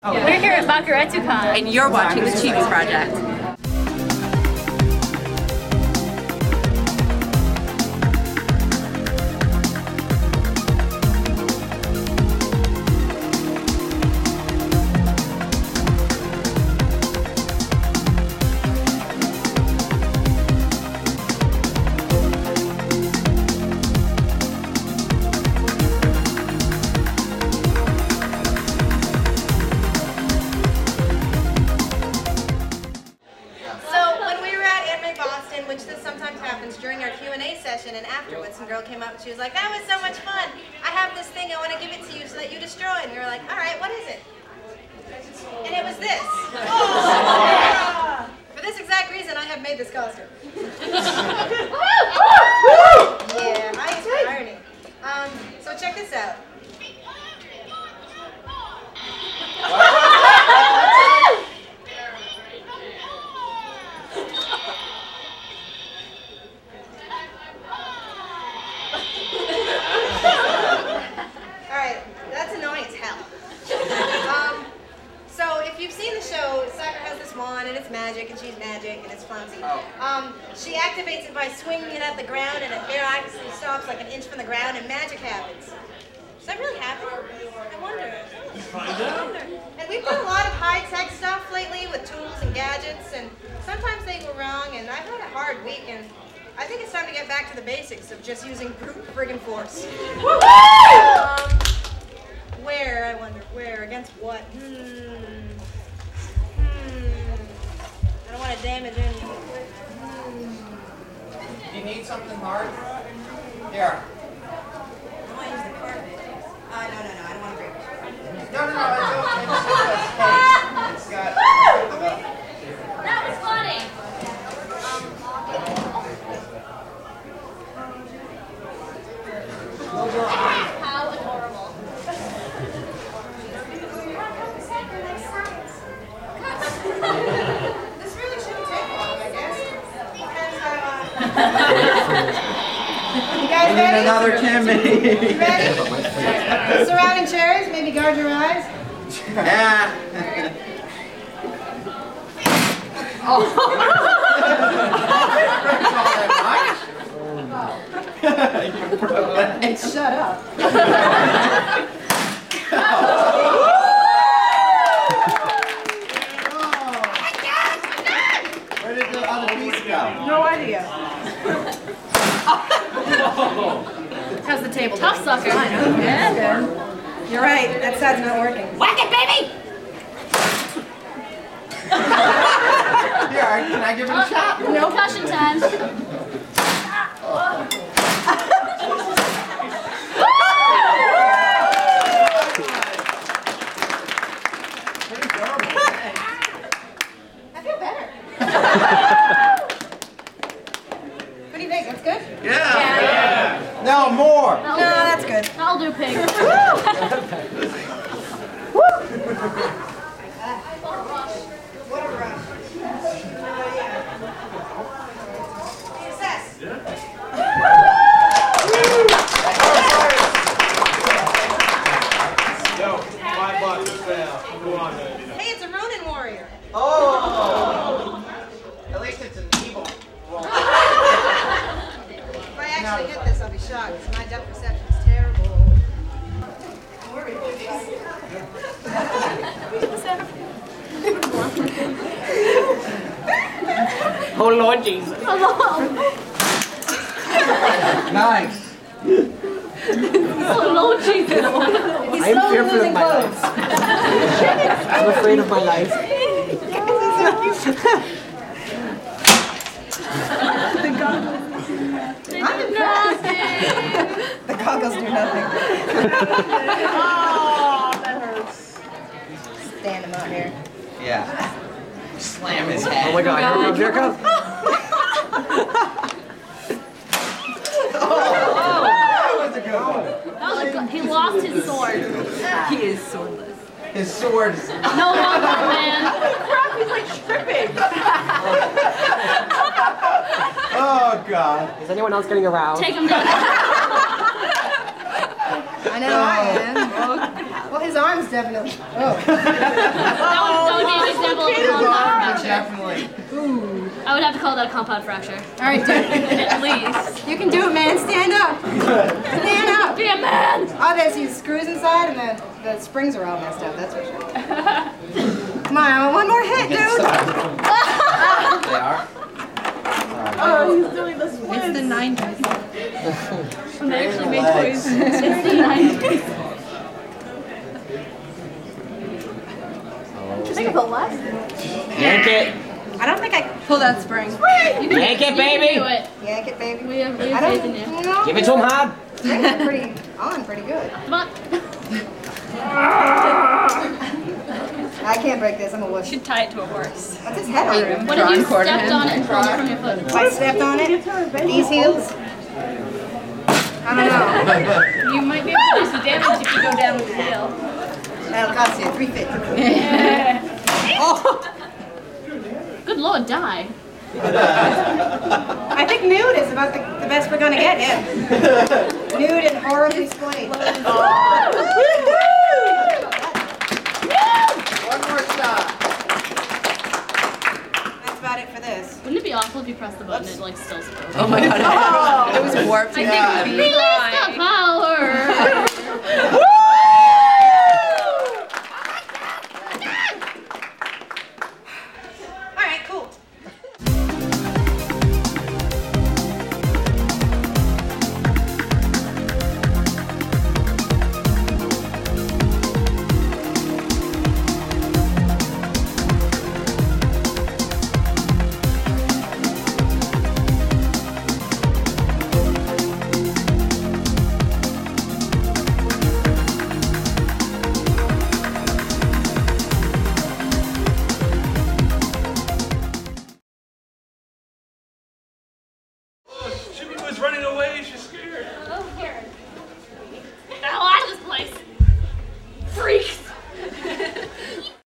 Oh. We're here at Bakuretsu Con. And you're watching the Chibi Project. And she was like, that was so much fun. I have this thing, I want to give it to you so that you destroy it. And we were like, all right, what is it? And it was this. For this exact reason, I have made this costume. yeah, nice irony. Um, so check this out. She's magic and it's flouncy. Um, she activates it by swinging it at the ground and it miraculously stops like an inch from the ground and magic happens. Does that really happen? I wonder. I wonder. And we've done a lot of high-tech stuff lately with tools and gadgets and sometimes they go wrong and I've had a hard week and I think it's time to get back to the basics of just using brute friggin' force. Um, where, I wonder, where? Against what? Hmm. Don't want to damage any. Hmm. Do you need something hard? Here. I want to use the carpet. Uh, no, no, no, I don't want to break it. No, no, no, it's okay. It's, it's got. That was funny. How adorable. This really shouldn't take long, I guess. Depends how, uh... you guys ready? Another Timmy. You ready? Surrounding chairs, maybe guard your eyes. Yeah. Shut up. Where did the other piece go? No idea. How's the table? Tough sucker. Yeah, good. You're right, that side's not working. Whack it, baby! Here, can I give it a uh, uh, shot? No concussion time. Ah, oh. Pretty durable. I feel better. what do you think? That's good? Yeah. No, more. No, that's good. I'll do pig. What a rush. Oh, yeah. Success. Yo, five bucks, just fail. Go on, man. Hey, it's a Ronin warrior. Oh. At least it's an evil. Well, If I actually hit this, I'll be shocked, because my depth perception is terrible. Oh, Lord Jesus. nice. Oh, Lord Jesus. I'm fearful of my life. I'm afraid of my life. The goggles do nothing. Oh, that hurts. Stand him out here. Yeah. Slam his head. Oh my god, here it comes, here it comes. That was a good one. Was a good- he lost his sword. He is swordless. His sword's. No longer a man. Crap, he's like stripping. Oh God. Is anyone else getting aroused? Take him down. I know I am. Well, his arms definitely. Oh. That would, that would be an example of a compound fracture. Definitely. I would have to call that a compound fracture. All right, dude. At least. You can do it, man. Stand up. Stand up. Be a man! Oh, there's these screws inside, and the, the springs are all messed up. That's for sure. Come on, I want one more hit, dude. They are. Oh, he's doing the splits. It's the 90s. When they actually made toys in the 90s. Yank it. I don't think I Pull that spring. Yank it, You baby. can do yank it, baby. We have, we I have don't, in you you. know, Give it to him hard. springs are pretty on, pretty good. Come on. I can't break this. I'm a wuss. should tie it to a horse. What's his head on? What if you Drawn stepped on it and pulled it from your foot? If I stepped on it, these heels. I don't know. You might be able to do some damage if you go down with the heel. That'll cost you three fifty. Oh. Good lord, die. I think nude is about the, the best we're gonna get yeah. Nude and horribly splayed. Oh. One more shot. That's about it for this. Wouldn't it be awful if you pressed the button and it like still spoke? Oh my god. It was warped. I Yeah. think Release the power!